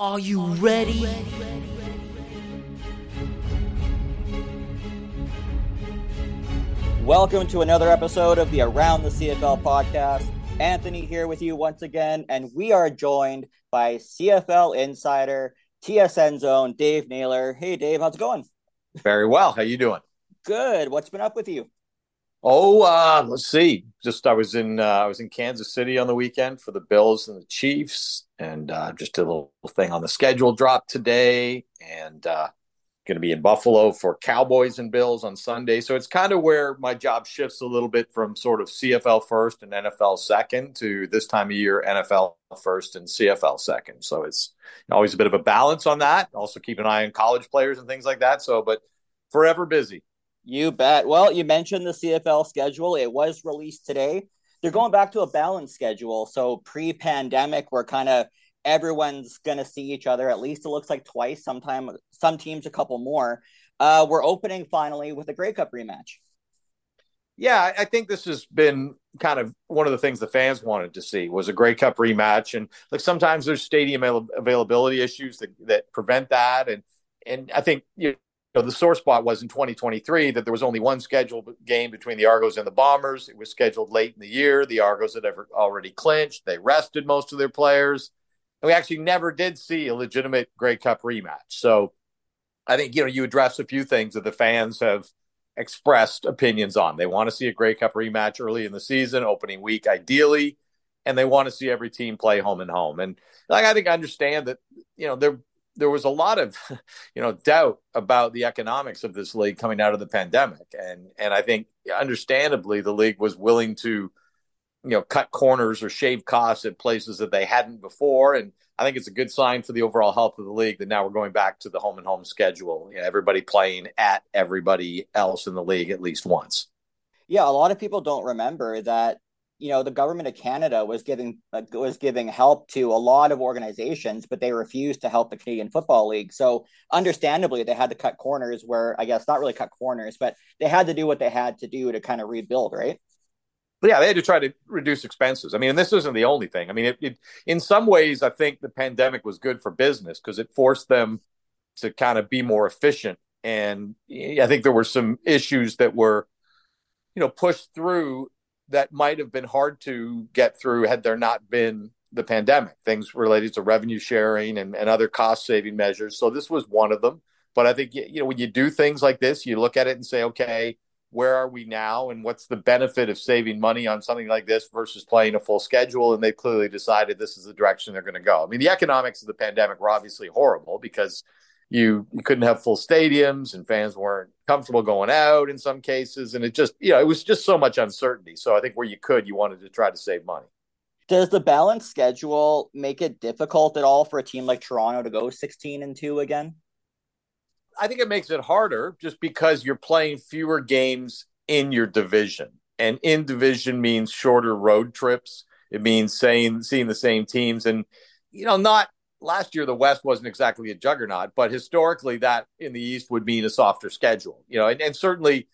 Are you ready? Welcome to another episode of the Around the CFL podcast. Anthony here with you once again, and we are joined by CFL insider TSN's own Dave Naylor. Hey, Dave, how's it going? Very well. How you doing? Good. What's been up with you? Oh, uh, let's see. Just I was in uh, I was in Kansas City on the weekend for the Bills and the Chiefs, and uh, just a little thing on the schedule drop today, and uh, going to be in Buffalo for Cowboys and Bills on Sunday. So it's kind of where my job shifts a little bit from sort of CFL first and NFL second to this time of year NFL first and CFL second. So it's always a bit of a balance on that. Also keep an eye on college players and things like that. So, but forever busy. You bet. Well, you mentioned the CFL schedule. It was released today. They're going back to a balanced schedule. So pre pandemic, we're kind of everyone's going to see each other at least it looks like twice sometime some teams a couple more uh, we're opening finally with a grey cup rematch yeah i think this has been kind of one of the things the fans wanted to see was a grey cup rematch and like sometimes there's stadium availability issues that, that prevent that and and i think you know the sore spot was in 2023 that there was only one scheduled game between the Argos and the Bombers. It was scheduled late in the year. The Argos had ever already clinched. They rested most of their players And we actually never did see a legitimate Grey Cup rematch. So I think you know you address a few things that the fans have expressed opinions on. They want to see a Grey Cup rematch early in the season, opening week ideally, and they want to see every team play home and home. And like I think I understand that you know there there was a lot of you know doubt about the economics of this league coming out of the pandemic, and and I think understandably the league was willing to you know cut corners or shave costs at places that they hadn't before. And i think it's a good sign for the overall health of the league that now we're going back to the home and home schedule. You know, everybody playing at everybody else in the league at least once. Yeah a lot of people don't remember that you know the government of canada was giving was giving help to a lot of organizations but they refused to help the canadian football league so understandably they had to cut corners where i guess not really cut corners but they had to do what they had to do to kind of rebuild right yeah, they had to try to reduce expenses. I mean, and this isn't the only thing. I mean, it, it in some ways, I think the pandemic was good for business because it forced them to kind of be more efficient. And eh, I think there were some issues that were, you know, pushed through that might have been hard to get through had there not been the pandemic. Things related to revenue sharing and, and other cost saving measures. So this was one of them. But I think you know when you do things like this, you look at it and say, okay where are we now and what's the benefit of saving money on something like this versus playing a full schedule and they've clearly decided this is the direction they're going to go i mean the economics of the pandemic were obviously horrible because you, you couldn't have full stadiums and fans weren't comfortable going out in some cases and it just you know it was just so much uncertainty so i think where you could you wanted to try to save money does the balanced schedule make it difficult at all for a team like toronto to go 16 and 2 again I think it makes it harder just because you're playing fewer games in your division. And in division means shorter road trips. It means saying seeing the same teams. And, you know, not last year the West wasn't exactly a juggernaut, but historically that in the East would mean a softer schedule. You know, and, and certainly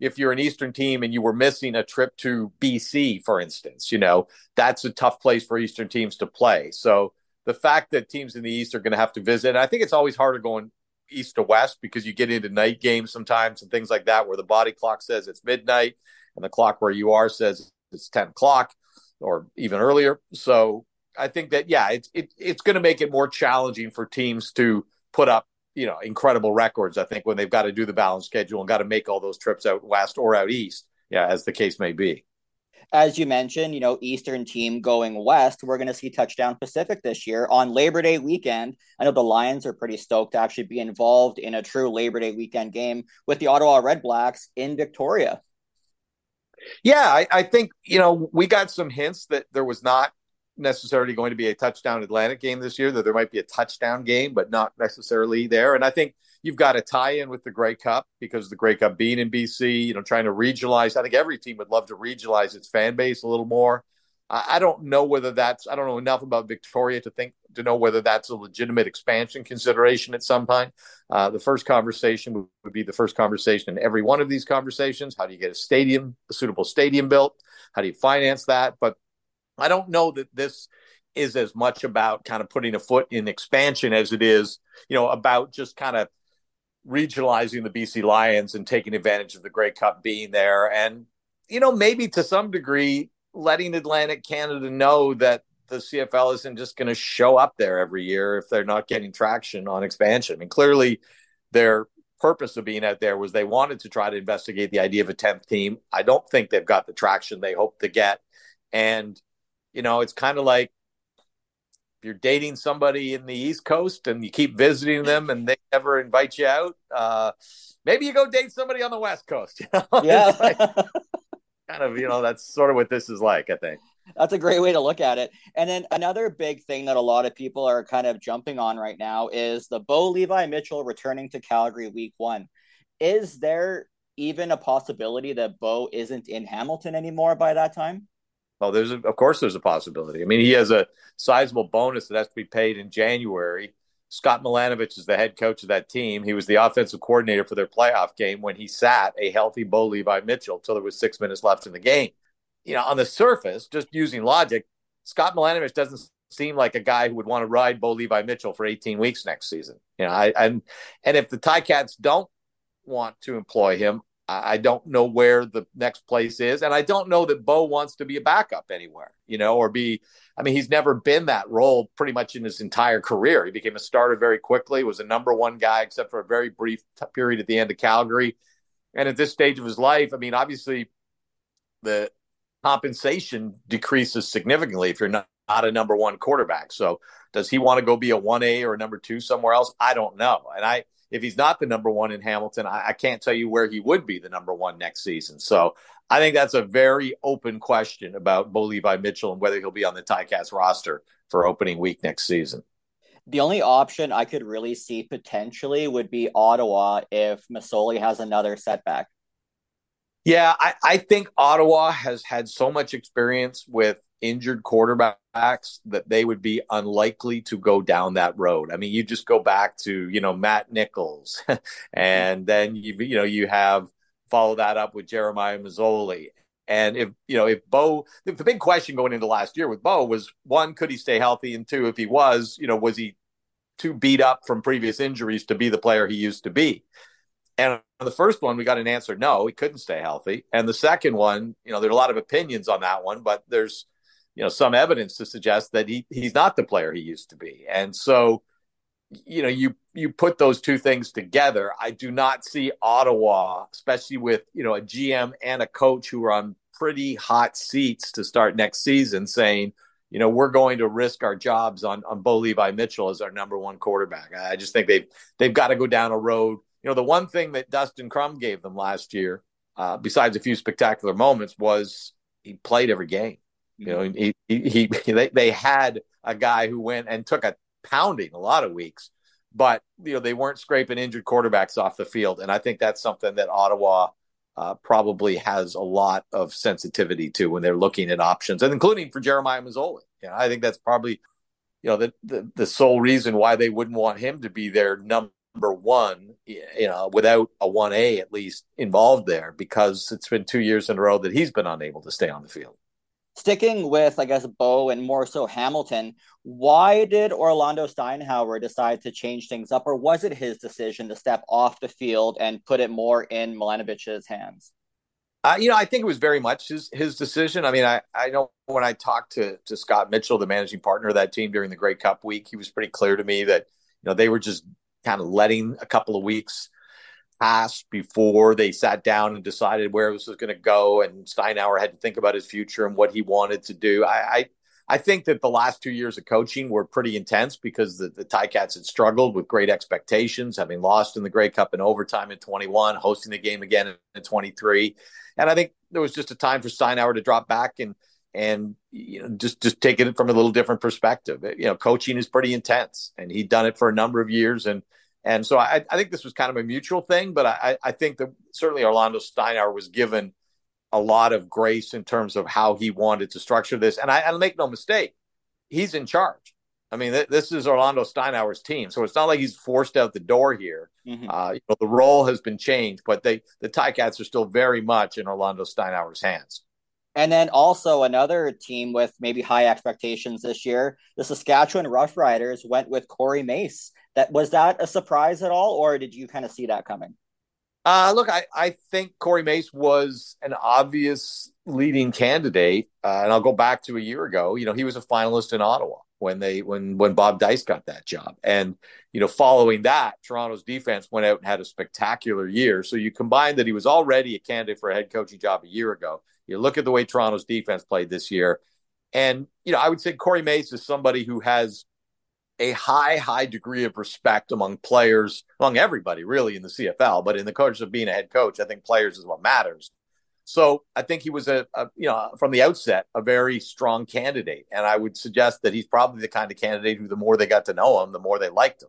if you're an Eastern team and you were missing a trip to BC, for instance, you know, that's a tough place for Eastern teams to play. So the fact that teams in the East are going to have to visit, and I think it's always harder going east to west because you get into night games sometimes and things like that where the body clock says it's midnight and the clock where you are says it's 10 o'clock or even earlier. So I think that, yeah, it's, it, it's going to make it more challenging for teams to put up, you know, incredible records. I think when they've got to do the balance schedule and got to make all those trips out west or out east. Yeah, as the case may be as you mentioned, you know, Eastern team going west, we're going to see Touchdown Pacific this year on Labor Day weekend. I know the Lions are pretty stoked to actually be involved in a true Labor Day weekend game with the Ottawa Redblacks in Victoria. Yeah, I, I think, you know, we got some hints that there was not necessarily going to be a touchdown Atlantic game this year, that there might be a touchdown game, but not necessarily there. And I think you've got a tie in with the Grey Cup because the Grey Cup being in BC, you know, trying to regionalize. I think every team would love to regionalize its fan base a little more. I don't know whether that's I don't know enough about Victoria to think to know whether that's a legitimate expansion consideration at some point. Uh, the first conversation would, would, be the first conversation in every one of these conversations. How do you get a stadium, a suitable stadium built? How do you finance that? But I don't know that this is as much about kind of putting a foot in expansion as it is, you know, about just kind of regionalizing the BC Lions and taking advantage of the Grey Cup being there. And, you know, maybe to some degree, letting Atlantic Canada know that the CFL isn't just going to show up there every year if they're not getting traction on expansion. Mean, clearly their purpose of being out there was they wanted to try to investigate the idea of a 10th team. I don't think they've got the traction they hope to get. And, you know, it's kind of like if you're dating somebody in the East Coast and you keep visiting them and they never invite you out, uh, maybe you go date somebody on the West Coast. You know? Yeah. like, kind of, you know, that's sort of what this is like, I think. That's a great way to look at it. And then another big thing that a lot of people are kind of jumping on right now is the Bo Levi Mitchell returning to Calgary week one. Is there even a possibility that Bo isn't in Hamilton anymore by that time? Well, there's a, of course there's a possibility. I mean, he has a sizable bonus that has to be paid in January. Scott Milanovich is the head coach of that team. He was the offensive coordinator for their playoff game when he sat a healthy Bo Levi Mitchell until there was six minutes left in the game you know, on the surface, just using logic, Scott Milanovich doesn't seem like a guy who would want to ride Bo Levi Mitchell for 18 weeks next season. You know, I and and if the Ticats don't want to employ him, I, don't know where the next place is, and I don't know that Bo wants to be a backup anywhere. You know, or be. I mean, he's never been that role pretty much in his entire career. He became a starter very quickly, was a number one guy, except for a very brief t- period at the end of Calgary. And at this stage of his life, I mean, obviously, the compensation decreases significantly if you're not, not a number one quarterback. So does he want to go be a 1A or a number two somewhere else? I don't know. And I, if he's not the number one in Hamilton, I, I, can't tell you where he would be the number one next season. So I think that's a very open question about Bo Levi Mitchell and whether he'll be on the Ticats roster for opening week next season. The only option I could really see potentially would be Ottawa if Masoli has another setback. Yeah, I, I think Ottawa has had so much experience with injured quarterbacks that they would be unlikely to go down that road. I mean, you just go back to, you know, Matt Nichols and then you you know, you have follow that up with Jeremiah Masoli. And if you know, if Bo the, big question going into last year with Bo was one, could he stay healthy? And two, if he was, you know, was he too beat up from previous injuries to be the player he used to be? And the first one, we got an answer no, he couldn't stay healthy. And the second one, you know, there are a lot of opinions on that one, but there's, you know, some evidence to suggest that he he's not the player he used to be. And so, you know, you you put those two things together. I do not see Ottawa, especially with you know a GM and a coach who are on pretty hot seats to start next season, saying, you know, we're going to risk our jobs on on Bo Levi Mitchell as our number one quarterback. I just think they've they've got to go down a road you know, the one thing that Dustin Crum gave them last year, uh, besides a few spectacular moments, was he played every game. You know, he, he, he they, they had a guy who went and took a pounding a lot of weeks, but you know they weren't scraping injured quarterbacks off the field, and I think that's something that Ottawa uh, probably has a lot of sensitivity to when they're looking at options, and including for Jeremiah Masoli. You know, I think that's probably you know the, the the sole reason why they wouldn't want him to be their number number one, you know, without a 1A at least involved there because it's been two years in a row that he's been unable to stay on the field. Sticking with, I guess, Bo and more so Hamilton, why did Orlando Steinauer decide to change things up, or was it his decision to step off the field and put it more in Milanovich's hands? Uh, you know, I think it was very much his his decision. I mean, I, I know when I talked to to Scott Mitchell, the managing partner of that team during the Grey Cup week, he was pretty clear to me that you know they were just kind of letting a couple of weeks pass before they sat down and decided where this was going to go. And Steinauer had to think about his future and what he wanted to do. I, I, I think that the last two years of coaching were pretty intense because the, the Ticats had struggled with great expectations, having lost in the Grey Cup in overtime in 21, hosting the game again in 23. And I think there was just a time for Steinauer to drop back and and you know just just take it from a little different perspective. You know, coaching is pretty intense, and he'd done it for a number of years, and and so I, I think this was kind of a mutual thing, but I, I think that certainly Orlando Steinauer was given a lot of grace in terms of how he wanted to structure this. And I, I make no mistake, he's in charge. I mean, th- this is Orlando Steinauer's team, so it's not like he's forced out the door here. Mm-hmm. Uh, you know, the role has been changed, but they the Ticats are still very much in Orlando Steinauer's hands. And then also another team with maybe high expectations this year, the Saskatchewan Roughriders went with Corey Mace. That was that a surprise at all, or did you kind of see that coming? Uh, look, I, I think Corey Mace was an obvious leading candidate, uh, and I'll go back to a year ago. You know, he was a finalist in Ottawa when they when when Bob Dyce got that job, and you know, following that, Toronto's defense went out and had a spectacular year. So you combine that he was already a candidate for a head coaching job a year ago. You look at the way Toronto's defense played this year, and you know, I would say Corey Mace is somebody who has a high, high degree of respect among players, among everybody really in the CFL, but in the coach of being a head coach, I think players is what matters. So I think he was a, a, you know from the outset a very strong candidate, and I would suggest that he's probably the kind of candidate who the more they got to know him, the more they liked him.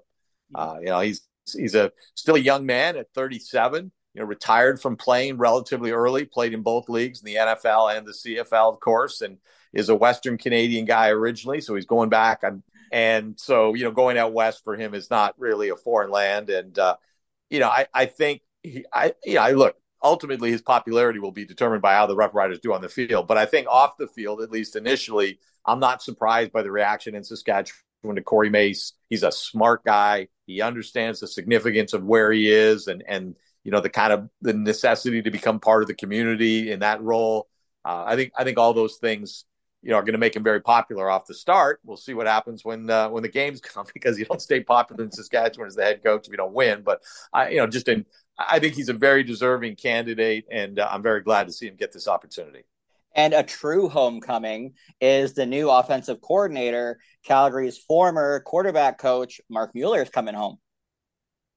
Uh, you know, he's he's a still a young man at 37. You know, retired from playing relatively early, played in both leagues, in the NFL and the CFL, of course, and is a Western Canadian guy originally. So he's going back. I'm, and so you know, going out west for him is not really a foreign land. And uh, you know, I I think he, I you know, I look ultimately his popularity will be determined by how the Roughriders do on the field. But I think off the field, at least initially, I'm not surprised by the reaction in Saskatchewan to Corey Mace. He's a smart guy. He understands the significance of where he is and and you know the kind of the necessity to become part of the community in that role. Uh, I think I think all those things you know are going to make him very popular off the start. We'll see what happens when uh, when the games come because you don't stay popular in Saskatchewan as the head coach if you don't win. But I you know just in I think he's a very deserving candidate, and uh, I'm very glad to see him get this opportunity. And a true homecoming is the new offensive coordinator, Calgary's former quarterback coach, Marc Mueller, is coming home.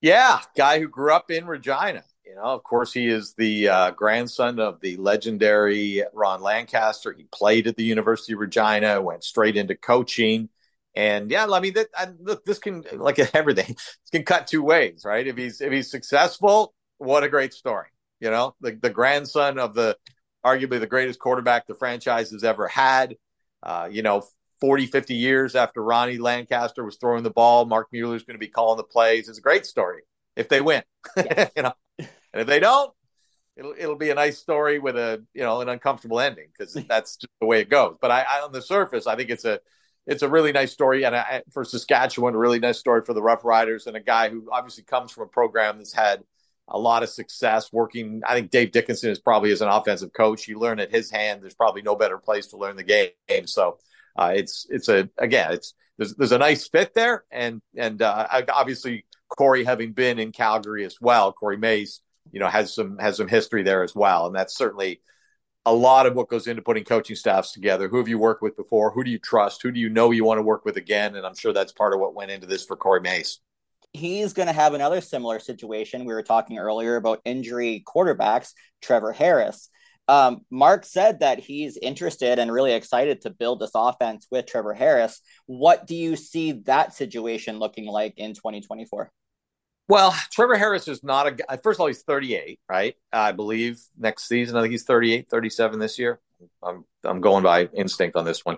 Yeah, guy who grew up in Regina. You know, of course, he is the uh, grandson of the legendary Ron Lancaster. He played at the University of Regina, went straight into coaching. And yeah, I mean, that, I, look, this can like everything, this can cut two ways, right? If he's if he's successful, what a great story, you know, the the grandson of the arguably the greatest quarterback the franchise has ever had. Uh, you know, 40, 50 years after Ronnie Lancaster was throwing the ball, Marc Mueller's going to be calling the plays. It's a great story if they win, yes. you know, and if they don't, it'll it'll be a nice story with a you know an uncomfortable ending because that's just the way it goes. But I, I on the surface, I think it's a it's a really nice story, and I, for Saskatchewan, a really nice story for the Roughriders, and a guy who obviously comes from a program that's had a lot of success working. I think Dave Dickenson is probably as an offensive coach. You learn at his hand. There's probably no better place to learn the game. So uh, it's it's a again it's there's there's a nice fit there, and and uh, obviously Corey having been in Calgary as well, Corey Mace, you know, has some has some history there as well, and that's certainly a lot of what goes into putting coaching staffs together. Who have you worked with before? Who do you trust? Who do you know you want to work with again? And I'm sure that's part of what went into this for Corey Mace. He's going to have another similar situation. We were talking earlier about injury quarterbacks, Trevor Harris. Um, Marc said that he's interested and really excited to build this offense with Trevor Harris. What do you see that situation looking like in 2024? Well, Trevor Harris is not a guy. Uh, first of all, he's 38, right? I believe next season, I think he's 38, 37 this year. I'm I'm going by instinct on this one.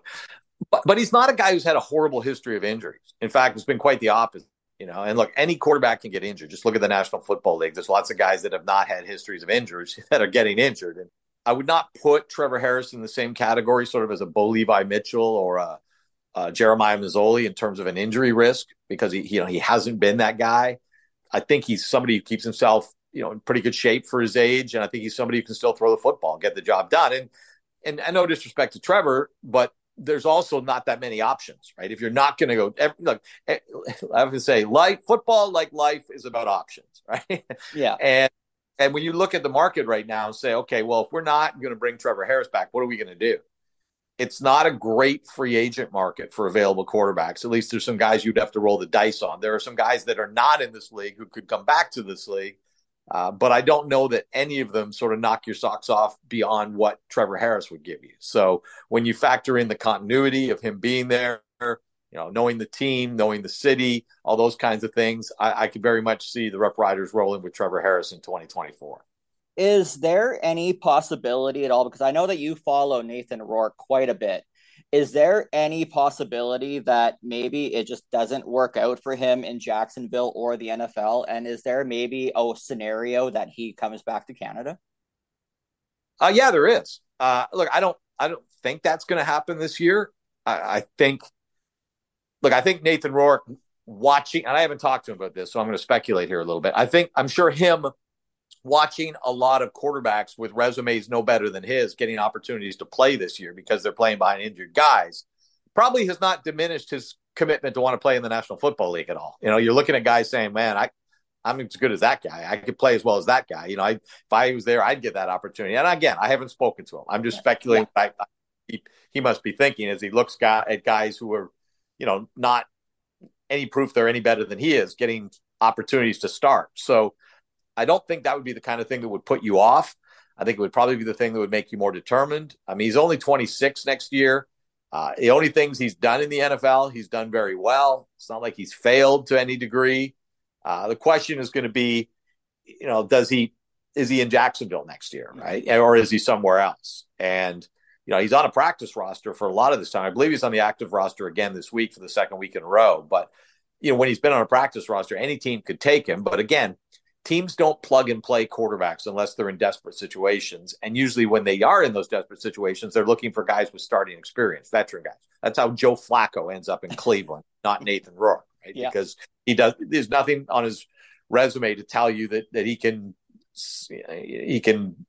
But, but he's not a guy who's had a horrible history of injuries. In fact, it's been quite the opposite. You know, and look, any quarterback can get injured. Just look at the National Football League. There's lots of guys that have not had histories of injuries that are getting injured. And I would not put Trevor Harris in the same category, sort of as a Bo Levi Mitchell or a, a Jeremiah Masoli in terms of an injury risk, because he, you know, he hasn't been that guy. I think he's somebody who keeps himself, you know, in pretty good shape for his age, and I think he's somebody who can still throw the football and get the job done. And and I no disrespect to Trevor, but there's also not that many options, right? If you're not going to go, look, eh, I have to say, life football, like life, is about options, right? Yeah. and and when you look at the market right now and say, okay, well, if we're not going to bring Trevor Harris back, what are we going to do? It's not a great free agent market for available quarterbacks. At least there's some guys you'd have to roll the dice on. There are some guys that are not in this league who could come back to this league. Uh, but I don't know that any of them sort of knock your socks off beyond what Trevor Harris would give you. So when you factor in the continuity of him being there, you know, knowing the team, knowing the city, all those kinds of things, I, I could very much see the Roughriders rolling with Trevor Harris in 2024. Is there any possibility at all? Because I know that you follow Nathan Rourke quite a bit. Is there any possibility that maybe it just doesn't work out for him in Jacksonville or the NFL? And is there maybe a scenario that he comes back to Canada? Uh, yeah, there is. Uh, look, I don't, I don't think that's going to happen this year. I, I, think, look, I think Nathan Rourke watching, and I haven't talked to him about this, so I'm going to speculate here a little bit. I think, I'm sure him watching a lot of quarterbacks with resumes no better than his getting opportunities to play this year because they're playing behind injured guys probably has not diminished his commitment to want to play in the National Football League at all. You know, you're looking at guys saying, "Man, I I'm as good as that guy. I could play as well as that guy." You know, I, if I was there, I'd get that opportunity. And again, I haven't spoken to him. I'm just speculating. Yeah. I, I, he, he must be thinking as he looks at guys who are, you know, not any proof they're any better than he is, getting opportunities to start. So I don't think that would be the kind of thing that would put you off. I think it would probably be the thing that would make you more determined. I mean, he's only 26 next year. Uh, the only things he's done in the NFL, he's done very well. It's not like he's failed to any degree. Uh, the question is going to be, you know, does he is he in Jacksonville next year, right, or is he somewhere else? And you know, he's on a practice roster for a lot of this time. I believe he's on the active roster again this week for the second week in a row. But you know, when he's been on a practice roster, any team could take him. But again, teams don't plug and play quarterbacks unless they're in desperate situations. And usually, when they are in those desperate situations, they're looking for guys with starting experience, veteran guys. That's how Joe Flacco ends up in Cleveland, not Nathan Rourke, right? Yeah. Because he does. There's nothing on his resume to tell you that that he can he can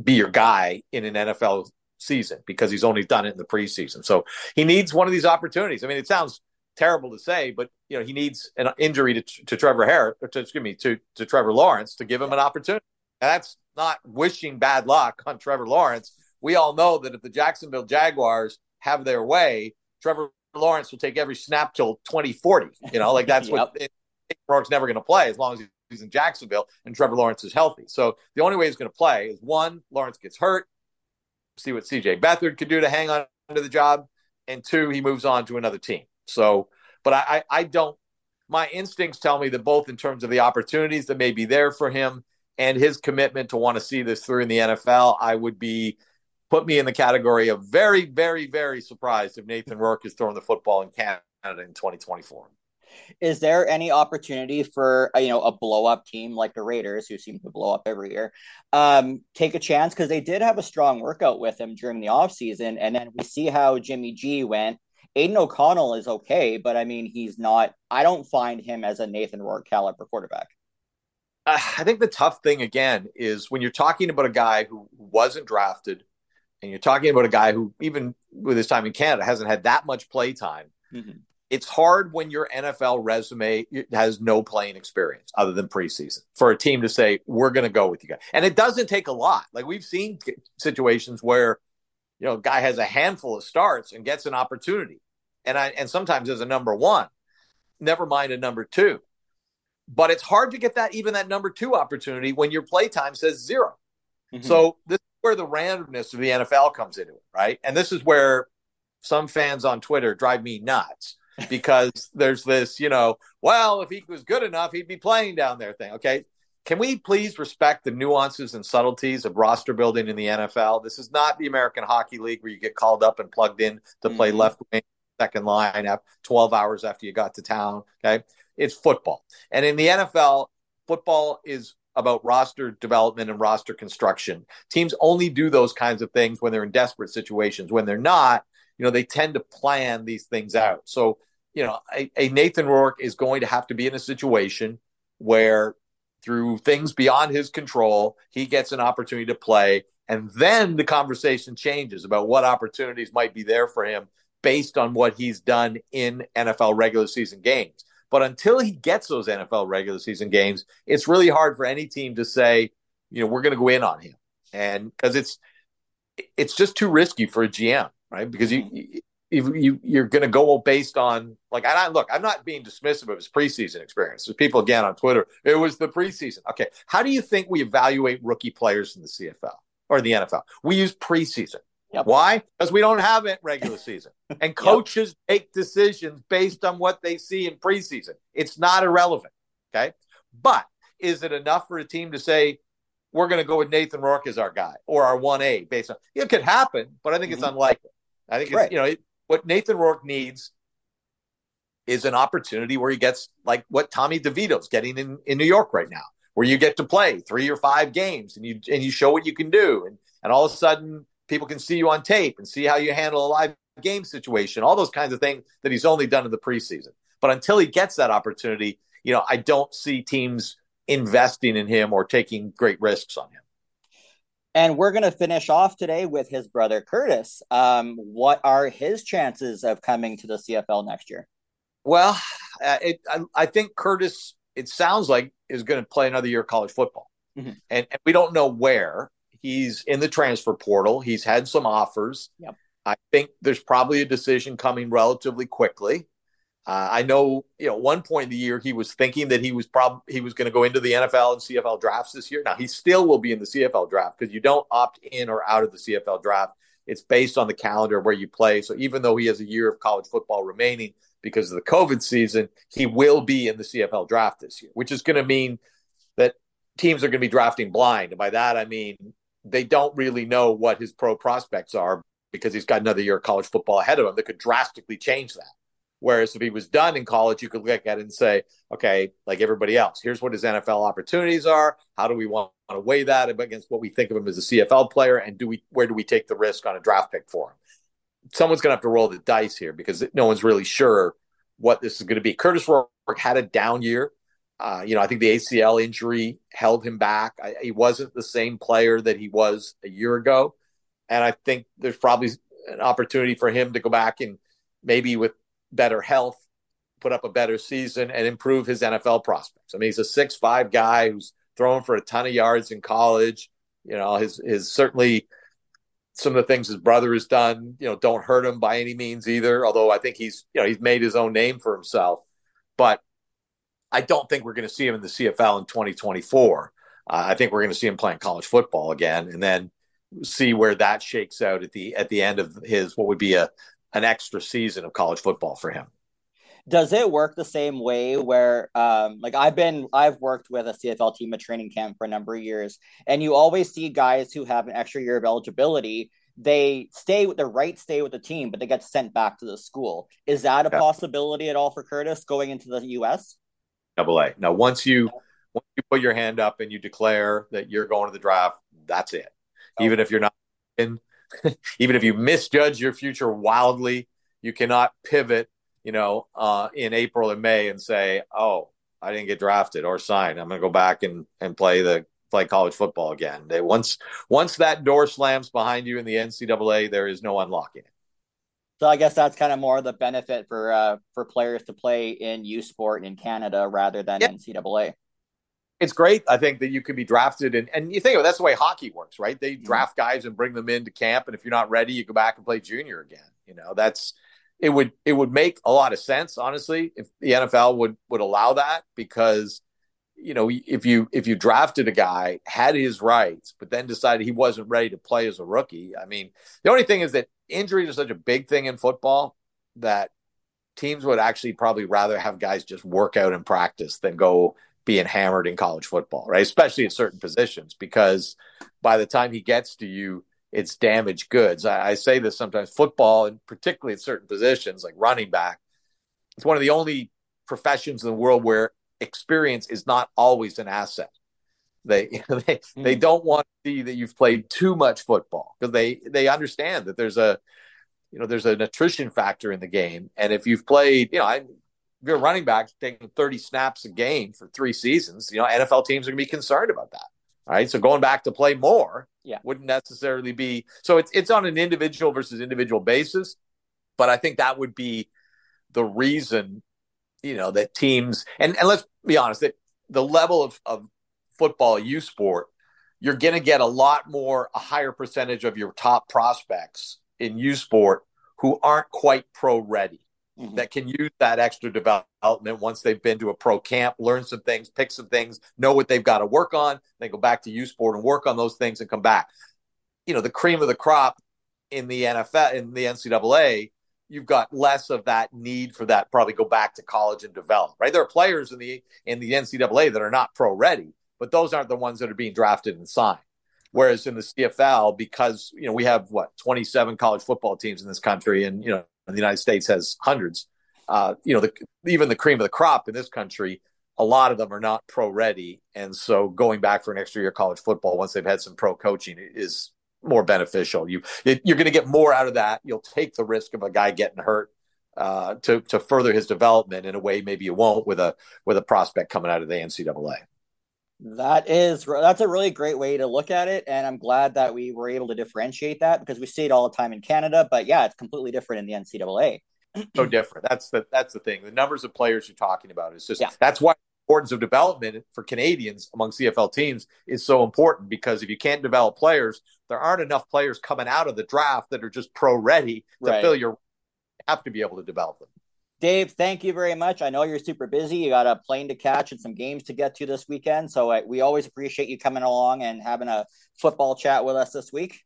be your guy in an NFL season because he's only done it in the preseason. So he needs one of these opportunities. I mean, it sounds terrible to say, but you know he needs an injury to, to Trevor Harris, or to, excuse me, to to Trevor Lawrence to give him an opportunity. And that's not wishing bad luck on Trevor Lawrence. We all know that if the Jacksonville Jaguars have their way, Trevor Lawrence will take every snap till 2040. You know, like that's yep. what Rourke's never going to play as long as he's in Jacksonville and Trevor Lawrence is healthy. So the only way he's going to play is one, Lawrence gets hurt, see what CJ Beathard could do to hang on to the job, and two, he moves on to another team. So, but I, I don't. My instincts tell me that both in terms of the opportunities that may be there for him and his commitment to want to see this through in the NFL, I would be put me in the category of very, very, very surprised if Nathan Rourke is throwing the football in Canada in 2024. Is there any opportunity for you know a blow up team like the Raiders, who seem to blow up every year, um, take a chance because they did have a strong workout with him during the offseason, and then we see how Jimmy G went, Aidan O'Connell is okay, but I mean, he's not. I don't find him as a Nathan Rourke caliber quarterback. Uh, I think the tough thing again is when you're talking about a guy who wasn't drafted, and you're talking about a guy who, even with his time in Canada, hasn't had that much play time. Mm-hmm. It's hard when your NFL resume has no playing experience other than preseason for a team to say, we're going to go with you guys. And it doesn't take a lot. Like we've seen situations where, you know, a guy has a handful of starts and gets an opportunity and I and sometimes as a number one, never mind a number two. But it's hard to get that even that number two opportunity when your play time says 0 mm-hmm. So this is where the randomness of the NFL comes into it, right? And this is where some fans on Twitter drive me nuts because there's this, you know, well, if he was good enough, he'd be playing down there thing. Okay. Can we please respect the nuances and subtleties of roster building in the NFL? This is not the American Hockey League where you get called up and plugged in to play mm-hmm. left wing second line 12 hours after you got to town. Okay. It's football. And in the NFL, football is about roster development and roster construction. Teams only do those kinds of things when they're in desperate situations. When they're not, you know, they tend to plan these things out. So, you know, a, a Nathan Rourke is going to have to be in a situation where through things beyond his control, he gets an opportunity to play. And then the conversation changes about what opportunities might be there for him based on what he's done in NFL regular season games. But until he gets those NFL regular season games, it's really hard for any team to say, you know, we're going to go in on him. And because it's it's just too risky for a GM, right? Because you you, you you're going to go based on like I look. I'm not being dismissive of his preseason experience. There's people again on Twitter. It was the preseason. Okay, how do you think we evaluate rookie players in the CFL or the NFL? We use preseason. Yep. Why? Because we don't have it regular season. And coaches yep. make decisions based on what they see in preseason. It's not irrelevant. Okay. But is it enough for a team to say, we're going to go with Nathan Rourke as our guy or our 1A based on it could happen, but I think mm-hmm. it's unlikely. I think right. you know, it, what Nathan Rourke needs is an opportunity where he gets like what Tommy DeVito's getting in, in New York right now, where you get to play three or five games and you and you show what you can do. And and all of a sudden people can see you on tape and see how you handle a live game situation, all those kinds of things that he's only done in the preseason. But until he gets that opportunity, you know, I don't see teams investing in him or taking great risks on him. And we're going to finish off today with his brother Curtis. Um, what are his chances of coming to the CFL next year? Well, uh, it, I, I, think Curtis, it sounds like, is going to play another year of college football. Mm-hmm. And, and, we don't know where. He's in the transfer portal. He's had some offers. Yep. I think there's probably a decision coming relatively quickly. Uh, I know, you know, one point in the year he was thinking that he was probably he was going to go into the NFL and CFL drafts this year. Now he still will be in the CFL draft because you don't opt in or out of the CFL draft. It's based on the calendar where you play. So even though he has a year of college football remaining because of the COVID season, he will be in the CFL draft this year, which is going to mean that teams are going to be drafting blind. And by that I mean they don't really know what his pro prospects are because he's got another year of college football ahead of him that could drastically change that. Whereas if he was done in college, you could look at it and say, okay, like everybody else, here's what his NFL opportunities are. How do we want to weigh that against what we think of him as a CFL player? And do we where do we take the risk on a draft pick for him? Someone's gonna have to roll the dice here because no one's really sure what this is going to be. Curtis Rourke had a down year. Uh, you know, I think the ACL injury held him back. I, he wasn't the same player that he was a year ago. And I think there's probably an opportunity for him to go back and maybe with better health, put up a better season, and improve his NFL prospects. I mean, he's a six-five guy who's throwing for a ton of yards in college. You know, his his certainly some of the things his brother has done, you know, don't hurt him by any means either. Although I think he's, you know, he's made his own name for himself. But I don't think we're going to see him in the CFL in 2024. Uh, I think we're going to see him playing college football again, and then see where that shakes out at the at the end of his what would be a an extra season of college football for him. Does it work the same way where um like I've been I've worked with a CFL team at training camp for a number of years and you always see guys who have an extra year of eligibility they stay with the right stay with the team but they get sent back to the school. Is that a yeah. possibility at all for Curtis going into the US? Double A. Now once you once you put your hand up and you declare that you're going to the draft, that's it. Okay. Even if you're not in even if you misjudge your future wildly, you cannot pivot, you know, uh, in April and May and say, "Oh, I didn't get drafted or signed. I'm going to go back and and play the play college football again." They once once that door slams behind you in the NCAA, there is no unlocking it. So I guess that's kind of more the benefit for uh, for players to play in U Sport in Canada rather than yep. NCAA it's great. I think that you can be drafted, and and you think of it, that's the way hockey works, right? They mm-hmm. draft guys and bring them into camp, and if you're not ready, you go back and play junior again. You know, that's it would it would make a lot of sense, honestly, if the NFL would would allow that because you know if you if you drafted a guy had his rights but then decided he wasn't ready to play as a rookie i mean the only thing is that injuries are such a big thing in football that teams would actually probably rather have guys just work out in practice than go being hammered in college football, right? Especially at certain positions, because by the time he gets to you, it's damaged goods. I, I, say this sometimes football, and particularly at certain positions like running back, it's one of the only professions in the world where experience is not always an asset. They they, mm. they don't want to see that you've played too much football because they they understand that there's a you know there's an attrition factor in the game, and if you've played, you know, I if you're running back taking 30 snaps a game for three seasons, you know, NFL teams are going to be concerned about that. Right. So going back to play more yeah. wouldn't necessarily be so it's it's on an individual versus individual basis. But I think that would be the reason, you know, that teams and, and let's be honest, that the level of, of football U sport, you're gonna get a lot more, a higher percentage of your top prospects in U sport who aren't quite pro ready mm-hmm. that can use that extra development once they've been to a pro camp, learn some things, pick some things, know what they've got to work on, then go back to U Sport and work on those things and come back. You know, the cream of the crop in the NFL, in the NCAA, you've got less of that need for that. Probably go back to college and develop. Right, there are players in the in the NCAA that are not pro ready, but those aren't the ones that are being drafted and signed. Whereas in the CFL, because you know we have what 27 college football teams in this country, and you know the United States has hundreds. Uh, you know, the, even the cream of the crop in this country, a lot of them are not pro ready, and so going back for an extra year college football once they've had some pro coaching is more beneficial. You you're going to get more out of that. You'll take the risk of a guy getting hurt uh, to to further his development in a way maybe you won't with a with a prospect coming out of the NCAA. That is that's a really great way to look at it, and I'm glad that we were able to differentiate that because we see it all the time in Canada, but yeah, it's completely different in the NCAA. so different. That's the that's the thing. The numbers of players you're talking about is just yeah. that's why importance of development for Canadians among CFL teams is so important because if you can't develop players, there aren't enough players coming out of the draft that are just pro ready to right. fill your. You have to be able to develop them. Dave, thank you very much. I know you're super busy. You got a plane to catch and some games to get to this weekend. So I, we always appreciate you coming along and having a football chat with us this week.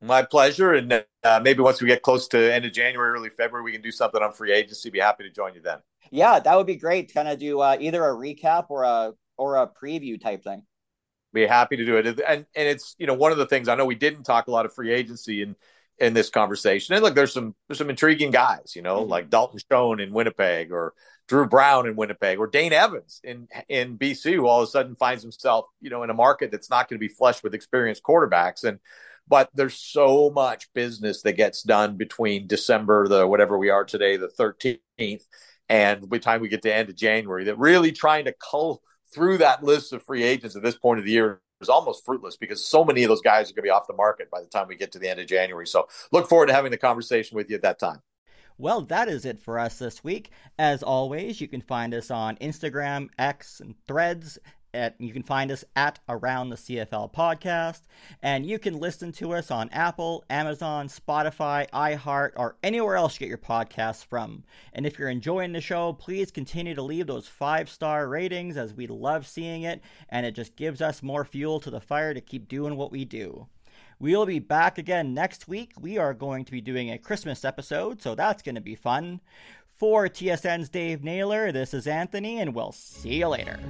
My pleasure. And uh, maybe once we get close to end of January, early February, we can do something on free agency. Be happy to join you then. Yeah, that would be great. Kind of do uh, either a recap or a or a preview type thing. Be happy to do it. And and it's you know one of the things I know we didn't talk a lot of free agency in in this conversation. And look, there's some there's some intriguing guys, you know, mm-hmm. like Dalton Schoen in Winnipeg or Drew Brown in Winnipeg or Dane Evans in in BC, who all of a sudden finds himself, you know, in a market that's not going to be flush with experienced quarterbacks. And but there's so much business that gets done between December, the whatever we are today, the 13th, and by the time we get to end of January, that really trying to cull through that list of free agents at this point of the year is almost fruitless because so many of those guys are going to be off the market by the time we get to the end of January. So look forward to having the conversation with you at that time. Well, that is it for us this week. As always, you can find us on Instagram, X, and Threads at, you can find us at Around the CFL Podcast, and you can listen to us on Apple, Amazon, Spotify, iHeart, or anywhere else you get your podcasts from. And if you're enjoying the show, please continue to leave those five star ratings as we love seeing it, and it just gives us more fuel to the fire to keep doing what we do. We'll be back again next week. We are going to be doing a Christmas episode, so that's going to be fun. For TSN's Dave Naylor, this is Anthony, and we'll see you later.